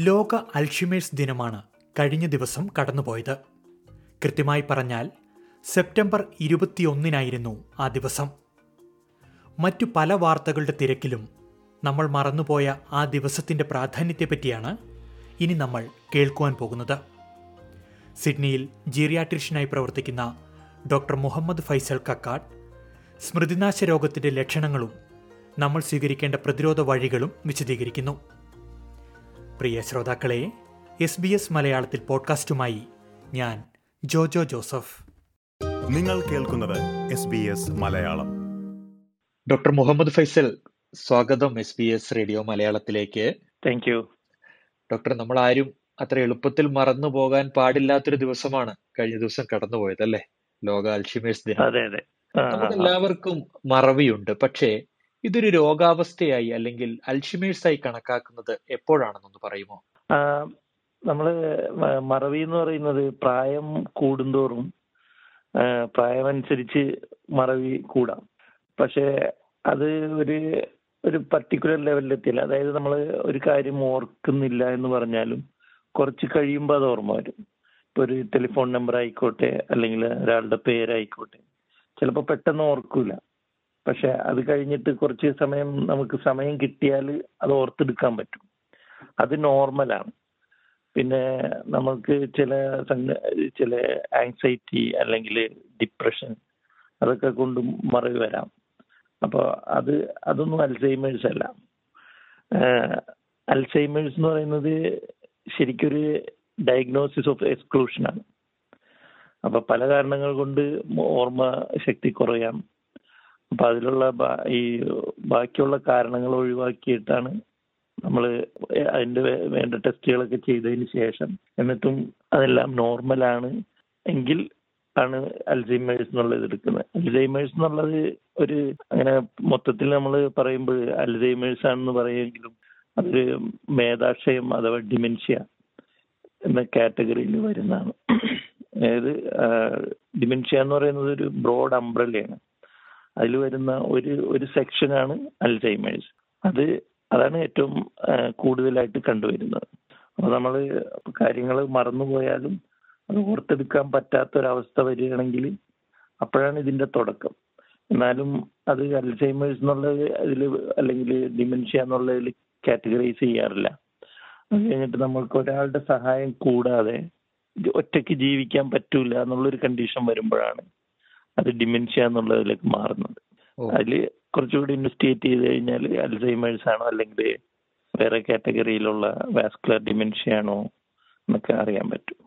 ലോക അൽഷിമേഴ്സ് ദിനമാണ് കഴിഞ്ഞ ദിവസം കടന്നുപോയത്. കൃത്യമായി പറഞ്ഞാൽ സെപ്റ്റംബർ ഇരുപത്തിയൊന്നിനായിരുന്നു ആ ദിവസം. മറ്റു പല വാർത്തകളുടെ തിരക്കിലും നമ്മൾ മറന്നുപോയ ആ ദിവസത്തിന്റെ പ്രാധാന്യത്തെപ്പറ്റിയാണ് ഇനി നമ്മൾ കേൾക്കുവാൻ പോകുന്നത്. സിഡ്നിയിൽ ജീറിയാട്രിഷ്യനായി പ്രവർത്തിക്കുന്ന ഡോക്ടർ മുഹമ്മദ് ഫൈസൽ കക്കാട് സ്മൃതിനാശ രോഗത്തിന്റെ ലക്ഷണങ്ങളും നമ്മൾ സ്വീകരിക്കേണ്ട പ്രതിരോധ വഴികളും വിശദീകരിക്കുന്നു. പ്രിയ ശ്രോതാക്കളെ എസ് ബി എസ് മലയാളത്തിൽ പോഡ്കാസ്റ്റുമായി ഞാൻ ജോജോ ജോസഫ്. നിങ്ങൾ കേൾക്കുന്നത് S B S Malayalam. Doctor Muhammad Faisal സ്വാഗതം എസ് ബി എസ് റേഡിയോ മലയാളത്തിലേക്ക്. താങ്ക് യു ഡോക്ടർ നമ്മൾ ആരും അത്ര എളുപ്പത്തിൽ മറന്നു പോകാൻ പാടില്ലാത്തൊരു ദിവസമാണ് കഴിഞ്ഞ ദിവസം കടന്നുപോയത് അല്ലേ? ലോക അൽഷിമേഴ്സ് ദിനം. എല്ലാവർക്കും മറവിയുണ്ട്. പക്ഷേ ഇതൊരു രോഗാവസ്ഥയായി അല്ലെങ്കിൽ അൽഷിമേഴ്സ് ആയി കണക്കാക്കുന്നത് എപ്പോഴാണെന്നൊന്ന് പറയുമോ? നമ്മൾ മറവി എന്ന് പറയുന്നത് പ്രായം കൂടുന്തോറും പ്രായമനുസരിച്ച് മറവി കൂടാം. പക്ഷെ അത് ഒരു ഒരു പർട്ടിക്കുലർ ലെവലിലെത്തിയില്ല അതായത് നമ്മൾ ഒരു കാര്യം ഓർക്കുന്നില്ല എന്ന് പറഞ്ഞാലും കുറച്ച് കഴിയുമ്പോൾ അത് ഓർമ്മ വരും. ഇപ്പൊ ഒരു ടെലിഫോൺ നമ്പർ ആയിക്കോട്ടെ അല്ലെങ്കിൽ ഒരാളുടെ പേരായിക്കോട്ടെ. ചിലപ്പോൾ പെട്ടെന്ന് ഓർക്കൂല. പക്ഷെ അത് കഴിഞ്ഞിട്ട് കുറച്ച് സമയം നമുക്ക് സമയം കിട്ടിയാൽ അത് ഓർത്തെടുക്കാൻ പറ്റും. അത് നോർമലാണ്. പിന്നെ നമുക്ക് ചില ചില ആങ്സൈറ്റി അല്ലെങ്കിൽ ഡിപ്രഷൻ അതൊക്കെ കൊണ്ടും മറവി വരാം. അപ്പോൾ അത് അതൊന്നും അൽസൈമേഴ്സ് അല്ല. അൽസൈമേഴ്സ് എന്ന് പറയുന്നത് ശരിക്കൊരു ഡയഗ്നോസിസ് ഓഫ് എക്സ്ക്ലൂഷൻ ആണ്. അപ്പൊ പല കാരണങ്ങൾ കൊണ്ട് ഓർമ്മ ശക്തി കുറയാം. അപ്പൊ അതിലുള്ള ഈ ബാക്കിയുള്ള കാരണങ്ങൾ ഒഴിവാക്കിയിട്ടാണ് നമ്മൾ അതിന്റെ വേണ്ട ടെസ്റ്റുകളൊക്കെ ചെയ്തതിന് ശേഷം എന്നിട്ടും അതെല്ലാം നോർമൽ ആണ് എങ്കിൽ ആണ് അൽസൈമേഴ്സ് എന്നുള്ളത് എടുക്കുന്നത്. അൽസൈമേഴ്സ് എന്നുള്ളത് ഒരു അങ്ങനെ മൊത്തത്തിൽ നമ്മൾ പറയുമ്പോൾ അൽസൈമേഴ്സ് ആണെന്ന് പറയുമെങ്കിലും അതൊരു മേധാക്ഷയം അഥവാ ഡിമെൻഷ്യ എന്ന കാറ്റഗറിയിൽ വരുന്നതാണ്. അതായത് ഡിമെൻഷ്യ എന്ന് പറയുന്നത് ഒരു ബ്രോഡ് അംബ്രല്ലയാണ്. അതിൽ വരുന്ന ഒരു ഒരു സെക്ഷനാണ് അൽസൈമേഴ്സ്. അത് അതാണ് ഏറ്റവും കൂടുതലായിട്ട് കണ്ടുവരുന്നത്. അപ്പൊ നമ്മൾ കാര്യങ്ങൾ മറന്നുപോയാലും അത് ഓർത്തെടുക്കാൻ പറ്റാത്ത ഒരവസ്ഥ വരികയാണെങ്കിൽ അപ്പോഴാണ് ഇതിന്റെ തുടക്കം. എന്നാലും അത് അൽസൈമേഴ്സ് എന്നുള്ളത് അതിൽ അല്ലെങ്കിൽ ഡിമെൻഷ്യ എന്നുള്ളതിൽ കാറ്റഗറൈസ് ചെയ്യാറില്ല. അത് കഴിഞ്ഞിട്ട് നമ്മൾക്ക് ഒരാളുടെ സഹായം കൂടാതെ ഒറ്റയ്ക്ക് ജീവിക്കാൻ പറ്റൂല എന്നുള്ളൊരു കണ്ടീഷൻ വരുമ്പോഴാണ് അത് ഡിമെൻഷ്യ എന്നുള്ളതിലേക്ക് മാറുന്നത് അതിൽ അതിൽ കുറച്ചുകൂടി ഇൻവെസ്റ്റിഗേറ്റ് ചെയ്ത് കഴിഞ്ഞാൽ അൽസൈമേഴ്സ് ആണോ അല്ലെങ്കിൽ വേറെ കാറ്റഗറിയിലുള്ള വാസ്കുലർ ഡിമെൻഷ്യ ആണോ എന്നൊക്കെ അറിയാൻ പറ്റും.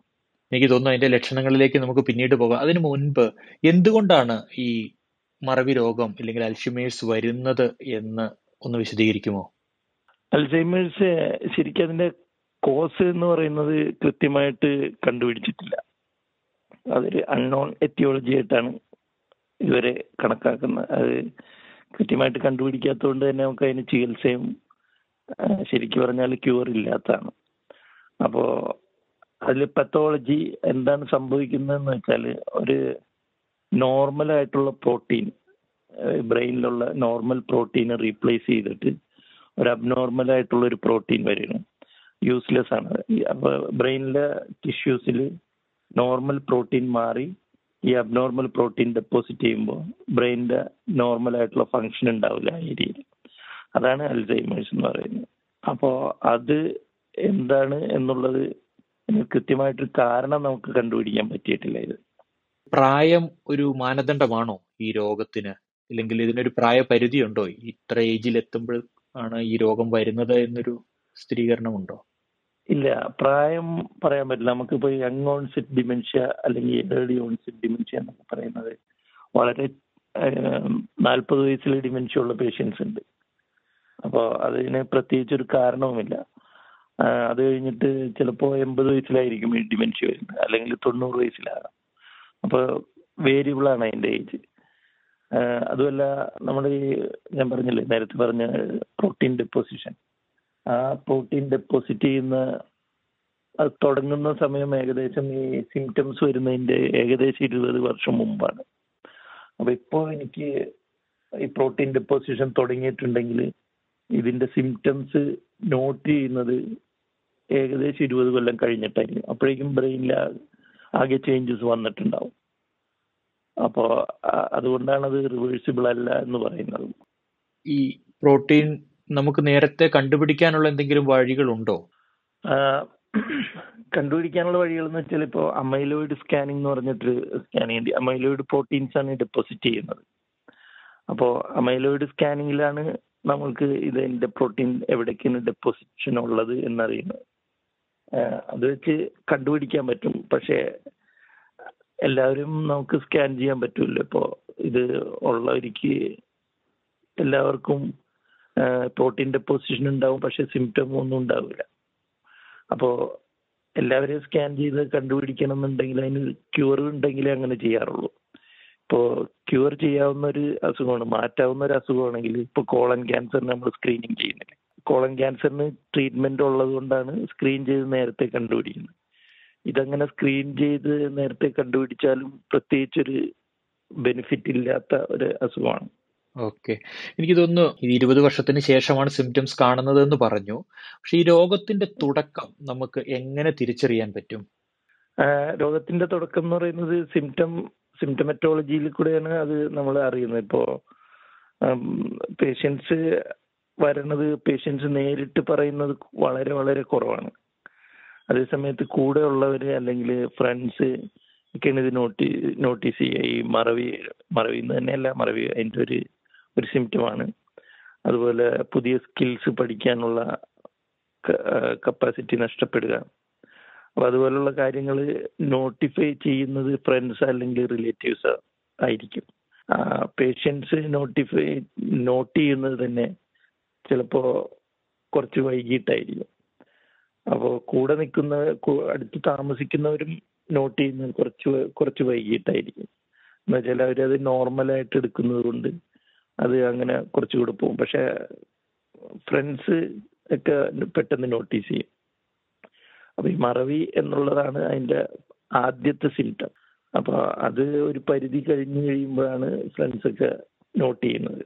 എനിക്ക് തോന്നുന്നു അതിന്റെ ലക്ഷണങ്ങളിലേക്ക് നമുക്ക് പിന്നീട് പോകാം. അതിനു മുൻപ് എന്തുകൊണ്ടാണ് ഈ മറവി രോഗം അല്ലെങ്കിൽ അൽഷിമേഴ്സ് വരുന്നത് എന്ന് ഒന്ന് വിശദീകരിക്കുമോ? അൽസൈമേഴ്സ് ശരിക്കും അതിന്റെ കോസ് എന്ന് പറയുന്നത് കൃത്യമായിട്ട് കണ്ടുപിടിച്ചിട്ടില്ല. അതൊരു അൺനോൺ എത്തിയോളജി ആയിട്ടാണ് ഇവരെ കണക്കാക്കുന്ന അത് കൃത്യമായിട്ട് കണ്ടുപിടിക്കാത്തതുകൊണ്ട് തന്നെ നമുക്ക് അതിന് ചികിത്സയും ശരിക്കും പറഞ്ഞാൽ ക്യൂർ ഇല്ലാത്തതാണ്. അപ്പോ അതിൽ പത്തോളജി എന്താണ് സംഭവിക്കുന്നതെന്ന് വെച്ചാൽ ഒരു നോർമൽ ആയിട്ടുള്ള പ്രോട്ടീൻ ബ്രെയിനിലുള്ള നോർമൽ പ്രോട്ടീനെ റീപ്ലേസ് ചെയ്തിട്ട് ഒരു അബ്നോർമൽ ആയിട്ടുള്ള ഒരു പ്രോട്ടീൻ വരുന്നു യൂസ്ലെസ് ആണ്. അപ്പോൾ അപ്പൊ ബ്രെയിനിലെ ടിഷ്യൂസിൽ നോർമൽ പ്രോട്ടീൻ മാറി ഈ അബ്നോർമൽ പ്രോട്ടീൻ ഡെപ്പോസിറ്റ് ചെയ്യുമ്പോൾ ബ്രെയിനിന്റെ നോർമൽ ആയിട്ടുള്ള ഫങ്ഷൻ ഉണ്ടാവില്ല ആ ഏരിയയിൽ. അതാണ് അൽസൈമേഴ്സ് എന്ന് പറയുന്നത്. അപ്പോ അത് എന്താണ് എന്നുള്ളത് കൃത്യമായിട്ടൊരു കാരണം നമുക്ക് കണ്ടുപിടിക്കാൻ പറ്റിയിട്ടില്ല ഇത്. പ്രായം ഒരു മാനദണ്ഡമാണോ ഈ രോഗത്തിന്? അല്ലെങ്കിൽ ഇതിനൊരു പ്രായപരിധി ഉണ്ടോ ഇത്ര ഏജിൽ എത്തുമ്പോൾ ആണ് ഈ രോഗം വരുന്നത് എന്നൊരു സ്ഥിരീകരണമുണ്ടോ? ഇല്ല. പ്രായം പറയാൻ പറ്റില്ല. നമുക്കിപ്പോ യങ് ഓൺസെറ്റ് ഡിമെൻഷ്യ അല്ലെങ്കിൽ ഏർലി ഓൺസെറ്റ് ഡിമെൻഷ്യ എന്നൊക്കെ പറയുന്നത് വളരെ നാൽപ്പത് വയസ്സിൽ ഡിമെൻഷ്യ ഉള്ള പേഷ്യൻസ് ഉണ്ട്. അപ്പോൾ അതിന് പ്രത്യേകിച്ച് ഒരു കാരണവുമില്ല. അത് കഴിഞ്ഞിട്ട് ചിലപ്പോൾ എൺപത് വയസ്സിലായിരിക്കും ഈ ഡിമെൻഷ്യ വരുന്നത്. അല്ലെങ്കിൽ തൊണ്ണൂറ് വയസ്സിലാകാം. അപ്പോൾ വേരിയബിൾ ആണ് അതിന്റെ ഏജ് അതുമല്ല നമ്മുടെ ഈ ഞാൻ പറഞ്ഞില്ലേ നേരത്തെ പറഞ്ഞ പ്രോട്ടീൻ ഡെപ്പോസിഷൻ ആ പ്രോട്ടീൻ ഡെപ്പോസിറ്റ് ചെയ്യുന്ന അത് തുടങ്ങുന്ന സമയം ഏകദേശം ഈ സിംറ്റംസ് വരുന്നതിന്റെ ഏകദേശം ഇരുപത് വർഷം മുമ്പാണ്. അപ്പോൾ ഇപ്പോ എനിക്ക് ഈ പ്രോട്ടീൻ ഡെപ്പോസിഷൻ തുടങ്ങിയിട്ടുണ്ടെങ്കിൽ ഇതിന്റെ സിംറ്റംസ് നോട്ട് ചെയ്യുന്നത് ഏകദേശം ഇരുപത് കൊല്ലം കഴിഞ്ഞിട്ടായിരിക്കും. അപ്പോഴേക്കും ബ്രെയിനിൽ ആകെ ചേഞ്ചസ് വന്നിട്ടുണ്ടാവും. അപ്പോൾ അതുകൊണ്ടാണ് അത് റിവേഴ്സിബിൾ അല്ല എന്ന് പറയുന്നത്. ഈ പ്രോട്ടീൻ നമുക്ക് നേരത്തെ കണ്ടുപിടിക്കാനുള്ള എന്തെങ്കിലും വഴികളുണ്ടോ? കണ്ടുപിടിക്കാനുള്ള വഴികൾ എന്ന് വെച്ചാൽ ഇപ്പോൾ അമൈലോയിഡ് സ്കാനിംഗ് എന്ന് പറഞ്ഞിട്ട് സ്കാനിങ് അമൈലോയിഡ് പ്രോട്ടീൻസ് ആണ് ഡെപ്പോസിറ്റ് ചെയ്യുന്നത്. അപ്പോൾ അമൈലോയിഡ് സ്കാനിങ്ങിലാണ് നമ്മൾക്ക് ഇതിന്റെ പ്രോട്ടീൻ എവിടേക്കാണ് ഡെപ്പോസിഷൻ ഉള്ളത് എന്നറിയുന്നത്. അത് വെച്ച് കണ്ടുപിടിക്കാൻ പറ്റും. പക്ഷേ എല്ലാവരും നമുക്ക് സ്കാൻ ചെയ്യാൻ പറ്റൂല്ലോ. ഇപ്പോൾ ഇത് ഉള്ളവർക്ക് എല്ലാവർക്കും പ്രോട്ടീൻ ഡെപ്പോസിഷൻ ഉണ്ടാവും പക്ഷെ സിംറ്റം ഒന്നും ഉണ്ടാവില്ല. അപ്പോൾ എല്ലാവരെയും സ്കാൻ ചെയ്ത് കണ്ടുപിടിക്കണം എന്നുണ്ടെങ്കിൽ അതിന് ക്യൂർ ഉണ്ടെങ്കിലേ അങ്ങനെ ചെയ്യാറുള്ളൂ. ഇപ്പോൾ ക്യൂർ ചെയ്യാവുന്ന ഒരു അസുഖമാണ് മാറ്റാവുന്ന ഒരു അസുഖമാണെങ്കിൽ ഇപ്പോൾ കോളൻ ക്യാൻസറിന് നമ്മൾ സ്ക്രീനിങ് ചെയ്യുന്നില്ല കോളൻ ക്യാൻസറിന് ട്രീറ്റ്മെന്റ് ഉള്ളത് കൊണ്ടാണ് സ്ക്രീൻ ചെയ്ത് നേരത്തെ കണ്ടുപിടിക്കുന്നത്. ഇതങ്ങനെ സ്ക്രീൻ ചെയ്ത് നേരത്തെ കണ്ടുപിടിച്ചാലും പ്രത്യേകിച്ചൊരു ബെനിഫിറ്റ് ഇല്ലാത്ത ഒരു അസുഖമാണ്. ഓക്കെ. എനിക്ക് തോന്നുന്നു ഇത് ഇരുപത് വർഷത്തിന് ശേഷമാണ് സിംറ്റംസ് കാണുന്നത് എന്ന് പറഞ്ഞു. പക്ഷെ ഈ രോഗത്തിന്റെ തുടക്കം നമുക്ക് എങ്ങനെ തിരിച്ചറിയാൻ പറ്റും? രോഗത്തിന്റെ തുടക്കം എന്ന് പറയുന്നത് സിംറ്റം സിംറ്റമറ്റോളജിയിൽ കൂടെയാണ് അത് നമ്മൾ അറിയുന്നത്. ഇപ്പോ പേഷ്യൻസ് വരണത് പേഷ്യൻസ് നേരിട്ട് പറയുന്നത് വളരെ വളരെ കുറവാണ്. അതേസമയത്ത് കൂടെ ഉള്ളവര് അല്ലെങ്കിൽ ഫ്രണ്ട്സ് ഒക്കെയാണ് ഇത് നോട്ടി നോട്ടീസ് ചെയ്യുക. ഈ മറവി മറവിന്ന് തന്നെയല്ല മറവി അതിന്റെ ഒരു ഒരു സിംറ്റമാണ് അതുപോലെ പുതിയ സ്കിൽസ് പഠിക്കാനുള്ള കപ്പാസിറ്റി നഷ്ടപ്പെടുക. അപ്പൊ അതുപോലുള്ള കാര്യങ്ങൾ നോട്ടിഫൈ ചെയ്യുന്നത് ഫ്രണ്ട്സ് അല്ലെങ്കിൽ റിലേറ്റീവ്സ് ആയിരിക്കും. പേഷ്യൻസ് നോട്ടിഫൈ നോട്ട് ചെയ്യുന്നത് തന്നെ ചിലപ്പോ കുറച്ച് വൈകിട്ടായിരിക്കും. അപ്പോൾ കൂടെ നിൽക്കുന്ന അടുത്ത് താമസിക്കുന്നവരും നോട്ട് ചെയ്യുന്നത് കുറച്ച് കുറച്ച് വൈകിട്ടായിരിക്കും. എന്നുവെച്ചാൽ അവരത് നോർമലായിട്ട് എടുക്കുന്നത് കൊണ്ട് അത് അങ്ങനെ കുറച്ചുകൂടെ പോകും പക്ഷെ ഫ്രണ്ട്സ് ഒക്കെ പെട്ടെന്ന് നോട്ടീസ് ചെയ്യും. അപ്പൊ ഈ മറവി എന്നുള്ളതാണ് അതിന്റെ ആദ്യത്തെ സിംറ്റം അപ്പൊ അത് ഒരു പരിധി കഴിഞ്ഞു കഴിയുമ്പോഴാണ് ഫ്രണ്ട്സ് ഒക്കെ നോട്ട് ചെയ്യുന്നത്.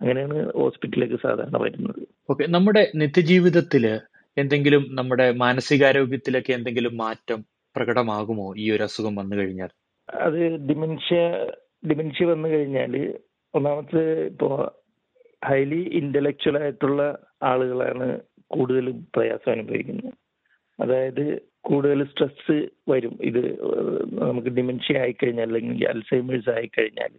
അങ്ങനെയാണ് ഹോസ്പിറ്റലിലേക്ക് സാധാരണ വരുന്നത്. ഓക്കെ നമ്മുടെ നിത്യജീവിതത്തിൽ എന്തെങ്കിലും നമ്മുടെ മാനസികാരോഗ്യത്തിലൊക്കെ എന്തെങ്കിലും മാറ്റം പ്രകടമാകുമോ? ഈ ഒരു അസുഖം വന്നു കഴിഞ്ഞാൽ? അത് ഡിമെൻഷ്യ ഡിമെൻഷ്യ വന്നു കഴിഞ്ഞാൽ ഒന്നാമത്തെ ഇപ്പോ ഹൈലി ഇന്റലക്ച്വൽ ആയിട്ടുള്ള ആളുകളാണ് കൂടുതൽ പ്രയാസം അനുഭവിക്കുന്നത്. അതായത് കൂടുതൽ സ്ട്രെസ് വരും. ഇത് നമുക്ക് ഡിമെൻഷ്യ ആയിക്കഴിഞ്ഞാൽ അല്ലെങ്കിൽ അൽസൈമേഴ്സ് ആയിക്കഴിഞ്ഞാൽ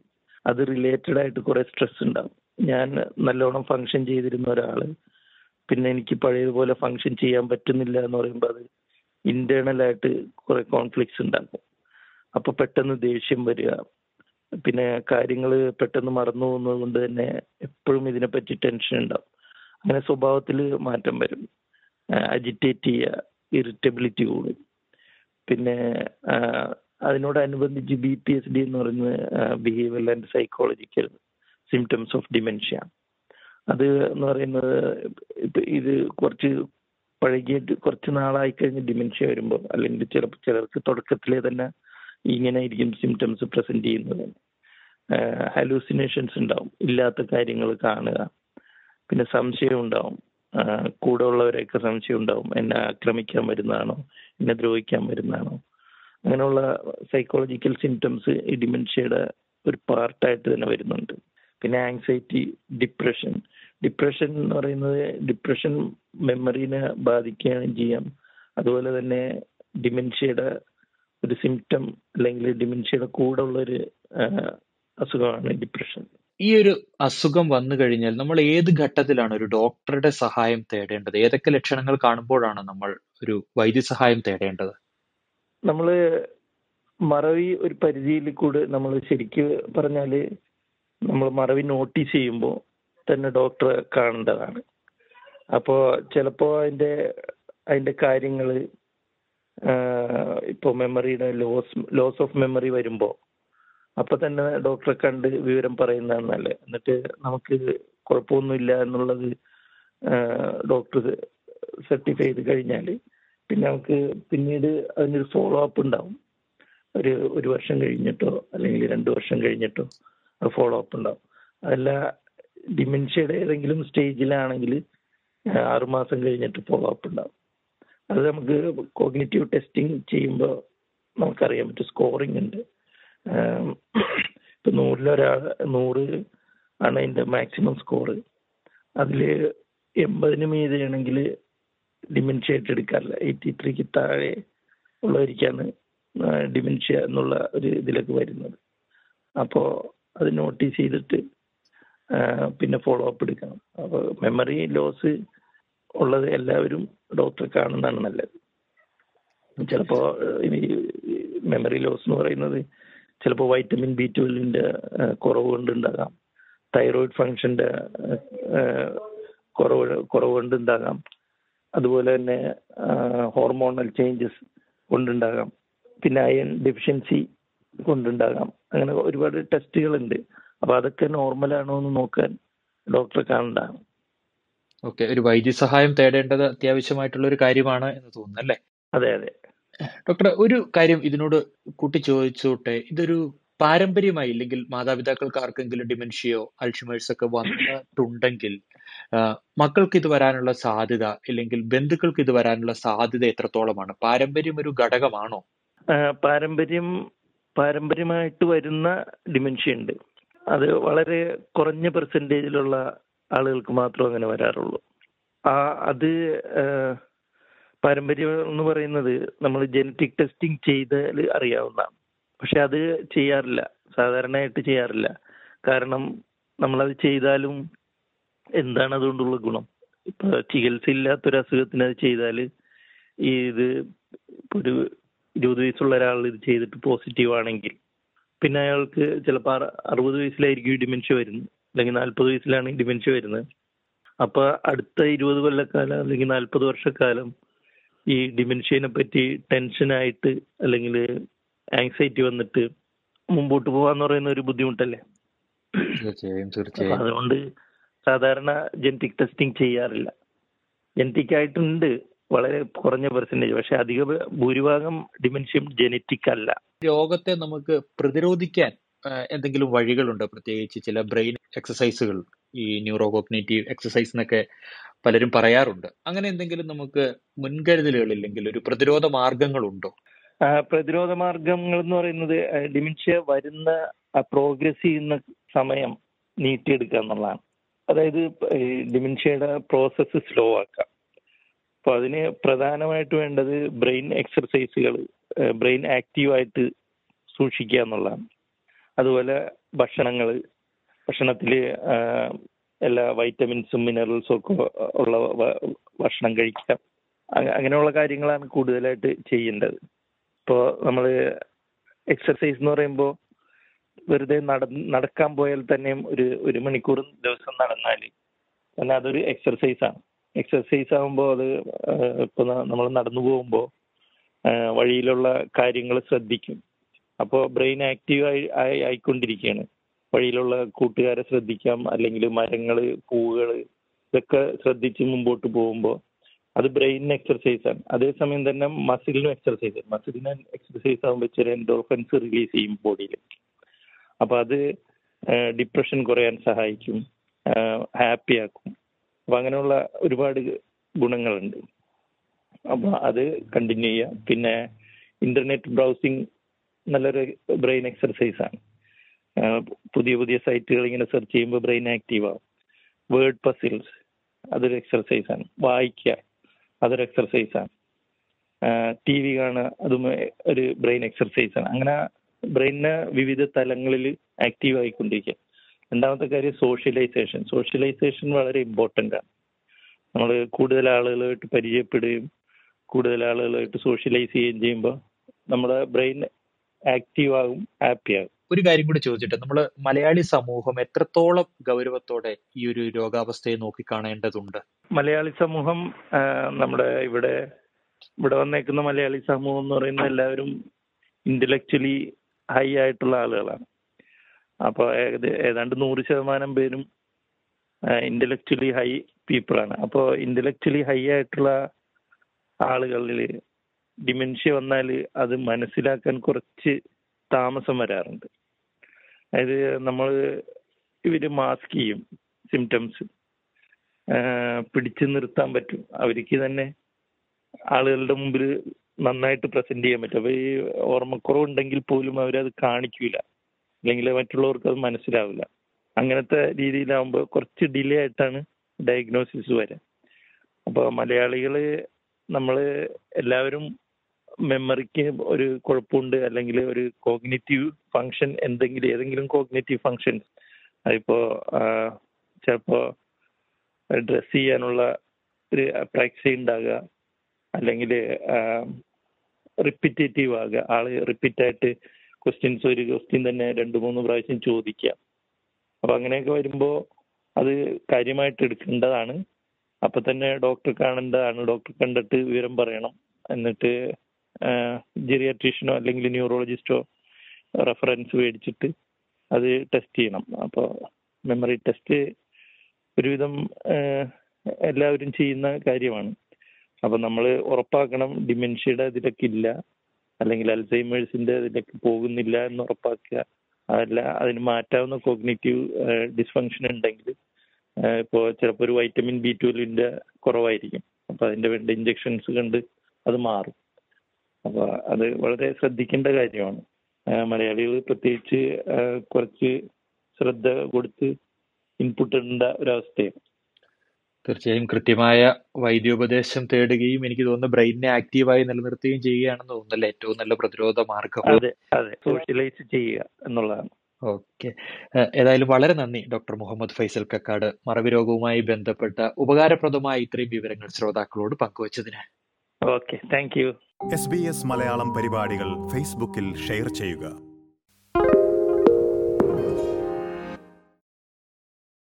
അത് റിലേറ്റഡ് ആയിട്ട് കുറെ സ്ട്രെസ് ഉണ്ടാവും. ഞാൻ നല്ലോണം ഫങ്ഷൻ ചെയ്തിരുന്ന ഒരാൾ പിന്നെ എനിക്ക് പഴയതുപോലെ ഫങ്ഷൻ ചെയ്യാൻ പറ്റുന്നില്ല എന്ന് പറയുമ്പോൾ അത് ഇന്റേണൽ ആയിട്ട് കുറെ കോൺഫ്ലിക്ട്സ് ഉണ്ടാക്കും. അപ്പൊ പെട്ടെന്ന് ദേഷ്യം വരിക പിന്നെ കാര്യങ്ങൾ പെട്ടെന്ന് മറന്നു പോകുന്നത് കൊണ്ട് തന്നെ എപ്പോഴും ഇതിനെപ്പറ്റി ടെൻഷൻ ഉണ്ടാവും. അങ്ങനെ സ്വഭാവത്തിൽ മാറ്റം വരും. അജിറ്റേറ്റ് ചെയ്യുക ഇറിറ്റബിലിറ്റി കൂടും. പിന്നെ അതിനോട് അതിനോടനുബന്ധിച്ച് ബി പി എസ് ഡി എന്ന് പറയുന്ന behaviour and psychological symptoms of dementia അത് എന്ന് പറയുന്നത് ഇത് കുറച്ച് പഴകിയിട്ട് കുറച്ച് നാളായി കഴിഞ്ഞ് ഡിമെൻഷ്യ വരുമ്പോൾ അല്ലെങ്കിൽ ചിലപ്പോൾ ചിലർക്ക് തുടക്കത്തിലെ തന്നെ ഇങ്ങനെ ആയിരിക്കും സിംറ്റംസ് പ്രസന്റ് ചെയ്യുന്നത് ഹലൂസിനേഷൻസ് ഉണ്ടാവും. ഇല്ലാത്ത കാര്യങ്ങൾ കാണുക. പിന്നെ സംശയം ഉണ്ടാവും. കൂടെ ഉള്ളവരെയൊക്കെ സംശയം ഉണ്ടാവും. എന്നെ ആക്രമിക്കാൻ വരുന്നതാണോ? എന്നെ ദ്രോഹിക്കാൻ വരുന്നതാണോ? അങ്ങനെയുള്ള സൈക്കോളജിക്കൽ സിംറ്റംസ് ഈ ഡിമെൻഷ്യയുടെ ഒരു പാർട്ടായിട്ട് തന്നെ വരുന്നുണ്ട്. പിന്നെ ആങ്സൈറ്റി ഡിപ്രഷൻ ഡിപ്രഷൻ എന്ന് പറയുന്നത് ഡിപ്രഷൻ മെമ്മറീനെ ബാധിക്കുകയും ചെയ്യാം. അതുപോലെ തന്നെ ഡിമെൻഷ്യയുടെ ഒരു സിംറ്റം അല്ലെങ്കിൽ ഡിമെൻഷ്യയുടെ കൂടെ ഉള്ള ഒരു അസുഖമാണ് ഡിപ്രഷൻ ഈ ഒരു അസുഖം വന്നു കഴിഞ്ഞാൽ നമ്മൾ ഏത് ഘട്ടത്തിലാണ് ഒരു ഡോക്ടറുടെ സഹായം തേടേണ്ടത്? ഏതൊക്കെ ലക്ഷണങ്ങൾ കാണുമ്പോഴാണ് നമ്മൾ ഒരു വൈദ്യസഹായം തേടേണ്ടത്? നമ്മൾ മറവി ഒരു പരിധിയിൽ കൂടെ നമ്മൾ ശരിക്ക് പറഞ്ഞാൽ നമ്മൾ മറവി നോട്ടീസ് ചെയ്യുമ്പോൾ തന്നെ ഡോക്ടറെ കാണേണ്ടതാണ്. അപ്പോൾ ചിലപ്പോ അതിന്റെ അതിന്റെ കാര്യങ്ങൾ ഇപ്പോൾ മെമ്മറിയുടെ ലോസ് ലോസ് ഓഫ് മെമ്മറി വരുമ്പോൾ അപ്പൊ തന്നെ ഡോക്ടറെ കണ്ട് വിവരം പറയുന്നതാണ് നല്ലത് എന്നിട്ട് നമുക്ക് കുഴപ്പമൊന്നുമില്ല എന്നുള്ളത് ഡോക്ടർ സർട്ടിഫൈ ചെയ്ത് കഴിഞ്ഞാൽ പിന്നെ നമുക്ക് പിന്നീട് അതിനൊരു ഫോളോ അപ്പ് ഉണ്ടാവും. ഒരു ഒരു വർഷം കഴിഞ്ഞിട്ടോ അല്ലെങ്കിൽ രണ്ട് വർഷം കഴിഞ്ഞിട്ടോ ഫോളോ അപ്പ് ഉണ്ടാവും. അതല്ല ഡിമെൻഷ്യയുടെ ഏതെങ്കിലും സ്റ്റേജിലാണെങ്കിൽ ആറുമാസം കഴിഞ്ഞിട്ട് ഫോളോ അപ്പ് ഉണ്ടാവും. അത് നമുക്ക് കോഗ്നിറ്റീവ് ടെസ്റ്റിംഗ് ചെയ്യുമ്പോൾ നമുക്കറിയാൻ പറ്റും സ്കോറിംഗ് ഉണ്ട്. ഇപ്പം നൂറിലൊരാൾ നൂറ് ആണ് അതിന്റെ മാക്സിമം സ്കോർ അതിൽ എൺപതിന് മീതെയാണെങ്കിൽ ഡിമെൻഷ്യ ആയിട്ട് എടുക്കാറില്ല. എയ്റ്റി ത്രീക്ക് താഴെ ഉള്ളവർക്കാണ് ഡിമെൻഷ്യ എന്നുള്ള ഒരു ഇതിലേക്ക് വരുന്നത്. അപ്പോൾ അത് നോട്ടീസ് ചെയ്തിട്ട് പിന്നെ ഫോളോ അപ്പ് എടുക്കണം. അപ്പോൾ മെമ്മറി ലോസ് ഉള്ളത് എല്ലാവരും ഡോക്ടറെ കാണുന്നതാണ് നല്ലത്. ചിലപ്പോൾ മെമ്മറി ലോസ് എന്ന് പറയുന്നത് ചിലപ്പോൾ വൈറ്റമിൻ ബി ട്വൽവിന്റെ കുറവ് കൊണ്ടുണ്ടാകാം. തൈറോയിഡ് ഫങ്ഷന്റെ കുറവ് കുറവ് കൊണ്ടുണ്ടാകാം. അതുപോലെ തന്നെ ഹോർമോണൽ ചേഞ്ചസ് കൊണ്ടുണ്ടാകാം. പിന്നെ അയൺ ഡെഫിഷ്യൻസി കൊണ്ടുണ്ടാകാം. അങ്ങനെ ഒരുപാട് ടെസ്റ്റുകളുണ്ട് അപ്പൊ അതൊക്കെ നോർമലാണോ എന്ന് നോക്കാൻ ഡോക്ടറെ കാണേണ്ടതാണ് ഓക്കെ ഒരു വൈദ്യസഹായം തേടേണ്ടത് അത്യാവശ്യമായിട്ടുള്ള ഒരു കാര്യമാണ് എന്ന് തോന്നുന്നു അല്ലേ? അതെ അതെ. ഡോക്ടർ ഒരു കാര്യം ഇതിനോട് കൂട്ടി ചോദിച്ചോട്ടെ ഇതൊരു പാരമ്പര്യമായി ഇല്ലെങ്കിൽ മാതാപിതാക്കൾക്ക് ആർക്കെങ്കിലും ഡിമെൻഷ്യയോ അൾഷിമേഴ്സ് ഒക്കെ വന്നിട്ടുണ്ടെങ്കിൽ മക്കൾക്ക് ഇത് വരാനുള്ള സാധ്യത ഇല്ലെങ്കിൽ ബന്ധുക്കൾക്ക് ഇത് വരാനുള്ള സാധ്യത എത്രത്തോളമാണ്? പാരമ്പര്യം ഒരു ഘടകമാണോ? പാരമ്പര്യം പാരമ്പര്യമായിട്ട് വരുന്ന ഡിമെൻഷ്യ ഉണ്ട് അത് വളരെ കുറഞ്ഞ പെർസെന്റേജിലുള്ള ആളുകൾക്ക് മാത്രം അങ്ങനെ വരാറുള്ളൂ. ആ അത് പാരമ്പര്യം എന്ന് പറയുന്നത് നമ്മൾ ജനറ്റിക് ടെസ്റ്റിംഗ് ചെയ്താൽ അറിയാവുന്നതാണ്. പക്ഷെ അത് ചെയ്യാറില്ല. സാധാരണയായിട്ട് ചെയ്യാറില്ല. കാരണം നമ്മളത് ചെയ്താലും എന്താണ് അതുകൊണ്ടുള്ള ഗുണം? ഇപ്പൊ ഇല്ലാത്തൊരു അസുഖത്തിന് അത് ചെയ്താൽ ഈ ഇത് ഒരു ഇരുപത് വയസ്സുള്ള ഒരാൾ ഇത് ചെയ്തിട്ട് പോസിറ്റീവ് ആണെങ്കിൽ പിന്നെ അയാൾക്ക് ചിലപ്പോൾ അറുപത് വയസ്സിലായിരിക്കും ഡിമെൻഷ്യ വരുന്നത്. അല്ലെങ്കിൽ നാൽപ്പത് വയസ്സിലാണ് ഈ ഡിമെൻഷ്യ വരുന്നത്. അപ്പൊ അടുത്ത ഇരുപത് കൊല്ലക്കാലം അല്ലെങ്കിൽ നാൽപ്പത് വർഷക്കാലം ഈ ഡിമെൻഷ്യനെ പറ്റി ടെൻഷനായിട്ട് അല്ലെങ്കിൽ ആങ്സൈറ്റി വന്നിട്ട് മുമ്പോട്ട് പോകാന്ന് പറയുന്ന ഒരു ബുദ്ധിമുട്ടല്ലേ? തീർച്ചയായും തീർച്ചയായും. അതുകൊണ്ട് സാധാരണ ജനറ്റിക് ടെസ്റ്റിംഗ് ചെയ്യാറില്ല. ജനറ്റിക് ആയിട്ടുണ്ട് വളരെ കുറഞ്ഞ പെർസെന്റേജ് പക്ഷെ അധിക ഭൂരിഭാഗം ഡിമെൻഷ്യം ജനറ്റിക് അല്ല. രോഗത്തെ നമുക്ക് പ്രതിരോധിക്കാൻ എന്തെങ്കിലും വഴികളുണ്ടോ? പ്രത്യേകിച്ച് ചില ബ്രെയിൻ എക്സസൈസുകൾ ഈ ന്യൂറോ കോഗ്നേറ്റീവ് എക്സസൈസ് എന്നൊക്കെ പലരും പറയാറുണ്ട്. അങ്ങനെ എന്തെങ്കിലും നമുക്ക് മുൻകരുതലുകൾ ഇല്ലെങ്കിൽ ഒരു പ്രതിരോധ മാർഗങ്ങളുണ്ടോ? പ്രതിരോധ മാർഗങ്ങൾ എന്ന് പറയുന്നത് ഡിമിൻഷ്യ വരുന്ന പ്രോഗ്രസ് ചെയ്യുന്ന സമയം നീട്ടിയെടുക്കുക എന്നുള്ളതാണ്. അതായത് ഡിമിൻഷ്യയുടെ പ്രോസസ്സ് സ്ലോ ആക്കുക. അപ്പൊ അതിന് പ്രധാനമായിട്ട് വേണ്ടത് ബ്രെയിൻ എക്സർസൈസുകൾ ബ്രെയിൻ ആക്റ്റീവായിട്ട് സൂക്ഷിക്കുക എന്നുള്ളതാണ്. അതുപോലെ ഭക്ഷണങ്ങൾ ഭക്ഷണത്തിൽ എല്ലാ വൈറ്റമിൻസും മിനറൽസും ഒക്കെ ഉള്ള ഭക്ഷണം കഴിക്കുക. അങ്ങ- അങ്ങനെയുള്ള കാര്യങ്ങളാണ് കൂടുതലായിട്ട് ചെയ്യേണ്ടത്. ഇപ്പോൾ നമ്മൾ എക്സർസൈസ് എന്ന് പറയുമ്പോൾ വെറുതെ നട നടക്കാൻ പോയാൽ തന്നെയും ഒരു ഒരു മണിക്കൂർ ദിവസം നടന്നാൽ തന്നെ അതൊരു എക്സർസൈസ് ആണ്. എക്സർസൈസ് ആകുമ്പോൾ അത് ഇപ്പോൾ നമ്മൾ നടന്നു പോകുമ്പോൾ വഴിയിലുള്ള കാര്യങ്ങൾ ശ്രദ്ധിക്കും. അപ്പോൾ ബ്രെയിൻ ആക്റ്റീവ് ആയി ആയി- ആയിക്കൊണ്ടിരിക്കുകയാണ് വഴിയിലുള്ള കൂട്ടുകാരെ ശ്രദ്ധിക്കാം. അല്ലെങ്കിൽ മരങ്ങൾ പൂവുകൾ ഇതൊക്കെ ശ്രദ്ധിച്ച് മുമ്പോട്ട് പോകുമ്പോൾ അത് ബ്രെയിനിന് എക്സർസൈസ് ആണ്. അതേസമയം തന്നെ മസിലിനും എക്സർസൈസ് ആണ്. മസിലിന് എക്സർസൈസ് ആകുമ്പോൾ ചില എൻഡോർഫൻസ് റിലീസ് ചെയ്യും ബോഡിയിലേക്ക് അപ്പൊ അത് ഡിപ്രഷൻ കുറയാൻ സഹായിക്കും. ഹാപ്പി ആക്കും. അപ്പൊ അങ്ങനെയുള്ള ഒരുപാട് ഗുണങ്ങളുണ്ട്. അപ്പൊ അത് കണ്ടിന്യൂ ചെയ്യാം പിന്നെ ഇന്റർനെറ്റ് ബ്രൗസിങ് നല്ലൊരു ബ്രെയിൻ എക്സർസൈസ് ആണ്. പുതിയ പുതിയ സൈറ്റുകൾ ഇങ്ങനെ സെർച്ച് ചെയ്യുമ്പോൾ ബ്രെയിൻ ആക്റ്റീവ് ആവും. വേർഡ് പസിൽസ് അതൊരു എക്സർസൈസ് ആണ്. വായിക്കുക അതൊരു എക്സർസൈസ് ആണ്. ടി വി കാണുക അതും ഒരു ബ്രെയിൻ എക്സർസൈസ് ആണ്. അങ്ങനെ ബ്രെയിനിന് വിവിധ തലങ്ങളിൽ ആക്റ്റീവ് ആയിക്കൊണ്ടിരിക്കുക. രണ്ടാമത്തെ കാര്യം സോഷ്യലൈസേഷൻ സോഷ്യലൈസേഷൻ വളരെ ഇമ്പോർട്ടന്റ് ആണ്. നമ്മൾ കൂടുതൽ ആളുകളുമായിട്ട് പരിചയപ്പെടുകയും കൂടുതൽ ആളുകളുമായിട്ട് സോഷ്യലൈസ് ചെയ്യുകയും ചെയ്യുമ്പോൾ നമ്മുടെ ബ്രെയിൻ ആക്റ്റീവ് ആകും ഹാപ്പി ആകും ഒരു കാര്യം കൂടി ചോദിച്ചിട്ട് നമ്മൾ മലയാളി സമൂഹം എത്രത്തോളം ഗൗരവത്തോടെ ഈ ഒരു രോഗാവസ്ഥയെ നോക്കിക്കാണേണ്ടതുണ്ട് മലയാളി സമൂഹം നമ്മുടെ ഇവിടെ ഇവിടെ വന്നേക്കുന്ന മലയാളി സമൂഹം എന്ന് പറയുന്ന എല്ലാവരും ഇന്റലക്ച്വലി ഹൈ ആയിട്ടുള്ള ആളുകളാണ്. അപ്പോൾ ഏകദേശം ഏതാണ്ട് നൂറ് ശതമാനം പേരും ഇന്റലക്ച്വലി ഹൈ പീപ്പിൾ ആണ്. അപ്പോൾ ഇന്റലക്ച്വലി ഹൈ ആയിട്ടുള്ള ആളുകളിൽ ഡിമെൻഷ്യ വന്നാൽ അത് മനസ്സിലാക്കാൻ കുറച്ച് താമസം വരാറുണ്ട്. അതായത് നമ്മൾ ഇവർ മാസ്ക് ചെയ്യും സിംറ്റംസ് പിടിച്ചു നിർത്താൻ പറ്റും. അവർക്ക് തന്നെ ആളുകളുടെ മുമ്പിൽ നന്നായിട്ട് പ്രസന്റ് ചെയ്യാൻ പറ്റും. അപ്പൊ ഈ ഓർമ്മക്കുറവ് ഉണ്ടെങ്കിൽ പോലും അവരത് കാണിക്കൂല. അല്ലെങ്കിൽ മറ്റുള്ളവർക്ക് അത് മനസ്സിലാവില്ല. അങ്ങനത്തെ രീതിയിലാവുമ്പോൾ കുറച്ച് ഡിലേ ആയിട്ടാണ് ഡയഗ്നോസിസ് വരാം. അപ്പോൾ മലയാളികൾ നമ്മൾ എല്ലാവരും മെമ്മറിക്ക് ഒരു കുഴപ്പമുണ്ട് അല്ലെങ്കിൽ ഒരു കോഗ്നേറ്റീവ് ഫങ്ഷൻ എന്തെങ്കിലും ഏതെങ്കിലും കോഗ്നേറ്റീവ് ഫങ്ഷൻസ് അതിപ്പോ ചിലപ്പോ ഡ്രസ് ചെയ്യാനുള്ള ഒരു അപ്രാക്സി ഉണ്ടാകുക അല്ലെങ്കിൽ റിപ്പിറ്റേറ്റീവ് ആകുക. ആൾ റിപ്പീറ്റ് ആയിട്ട് ക്വസ്റ്റ്യൻസ് ഒരു ക്വസ്റ്റ്യൻ തന്നെ രണ്ട് മൂന്ന് പ്രാവശ്യം ചോദിക്കുക. അപ്പൊ അങ്ങനെയൊക്കെ വരുമ്പോൾ അത് കാര്യമായിട്ട് എടുക്കേണ്ടതാണ്. അപ്പൊ തന്നെ ഡോക്ടർ കാണേണ്ടതാണ്. ഡോക്ടർ കണ്ടിട്ട് വിവരം പറയണം. എന്നിട്ട് ജെറിയാട്രീഷ്യനോ അല്ലെങ്കിൽ ന്യൂറോളജിസ്റ്റോ റെഫറൻസ് മേടിച്ചിട്ട് അത് ടെസ്റ്റ് ചെയ്യണം. അപ്പോൾ മെമ്മറി ടെസ്റ്റ് ഒരുവിധം എല്ലാവരും ചെയ്യുന്ന കാര്യമാണ്. അപ്പം നമ്മൾ ഉറപ്പാക്കണം ഡിമെൻഷ്യയുടെ ഇതിലൊക്കെ ഇല്ല. അല്ലെങ്കിൽ അൽസൈമേഴ്സിന്റെ ഇതിലൊക്കെ പോകുന്നില്ല എന്ന് ഉറപ്പാക്കുക. അതല്ല അതിന് മാറ്റാവുന്ന കോഗ്നേറ്റീവ് ഡിസ്ഫങ്ഷൻ ഉണ്ടെങ്കിൽ ഇപ്പോൾ ചിലപ്പോൾ ഒരു വൈറ്റമിൻ ബി ട്വൽവിന്റെ കുറവായിരിക്കും. അപ്പോൾ അതിന്റെ വേണ്ട ഇഞ്ചെക്ഷൻസ് കണ്ട് അത് മാറും. അപ്പൊ അത് വളരെ ശ്രദ്ധിക്കേണ്ട കാര്യമാണ്. മലയാളികൾ പ്രത്യേകിച്ച് കുറച്ച് ശ്രദ്ധ കൊടുത്ത് ഇൻപുട്ട് ഇടേണ്ട ഒരവസ്ഥയാണ്. തീർച്ചയായും കൃത്യമായ വൈദ്യോപദേശം തേടുകയും എനിക്ക് തോന്നുന്നു ബ്രെയിനിനെ ആക്റ്റീവായി നിലനിർത്തുകയും ചെയ്യുകയാണെന്ന് തോന്നുന്നല്ലേ ഏറ്റവും നല്ല പ്രതിരോധ മാർഗം അതെ അതെ. സോഷ്യലൈസ് ചെയ്യുക എന്നുള്ളതാണ്. ഓക്കെ. ഏതായാലും വളരെ നന്ദി ഡോക്ടർ മുഹമ്മദ് ഫൈസൽ കക്കാട്. മറവി രോഗവുമായി ബന്ധപ്പെട്ട ഉപകാരപ്രദമായ ഇത്രയും വിവരങ്ങൾ ശ്രോതാക്കളോട് പങ്കുവച്ചതിന്. Okay. Thank you. S B S Malayalam പരിപാടികൾ ഫേസ്ബുക്കിൽ ഷെയർ ചെയ്യുക.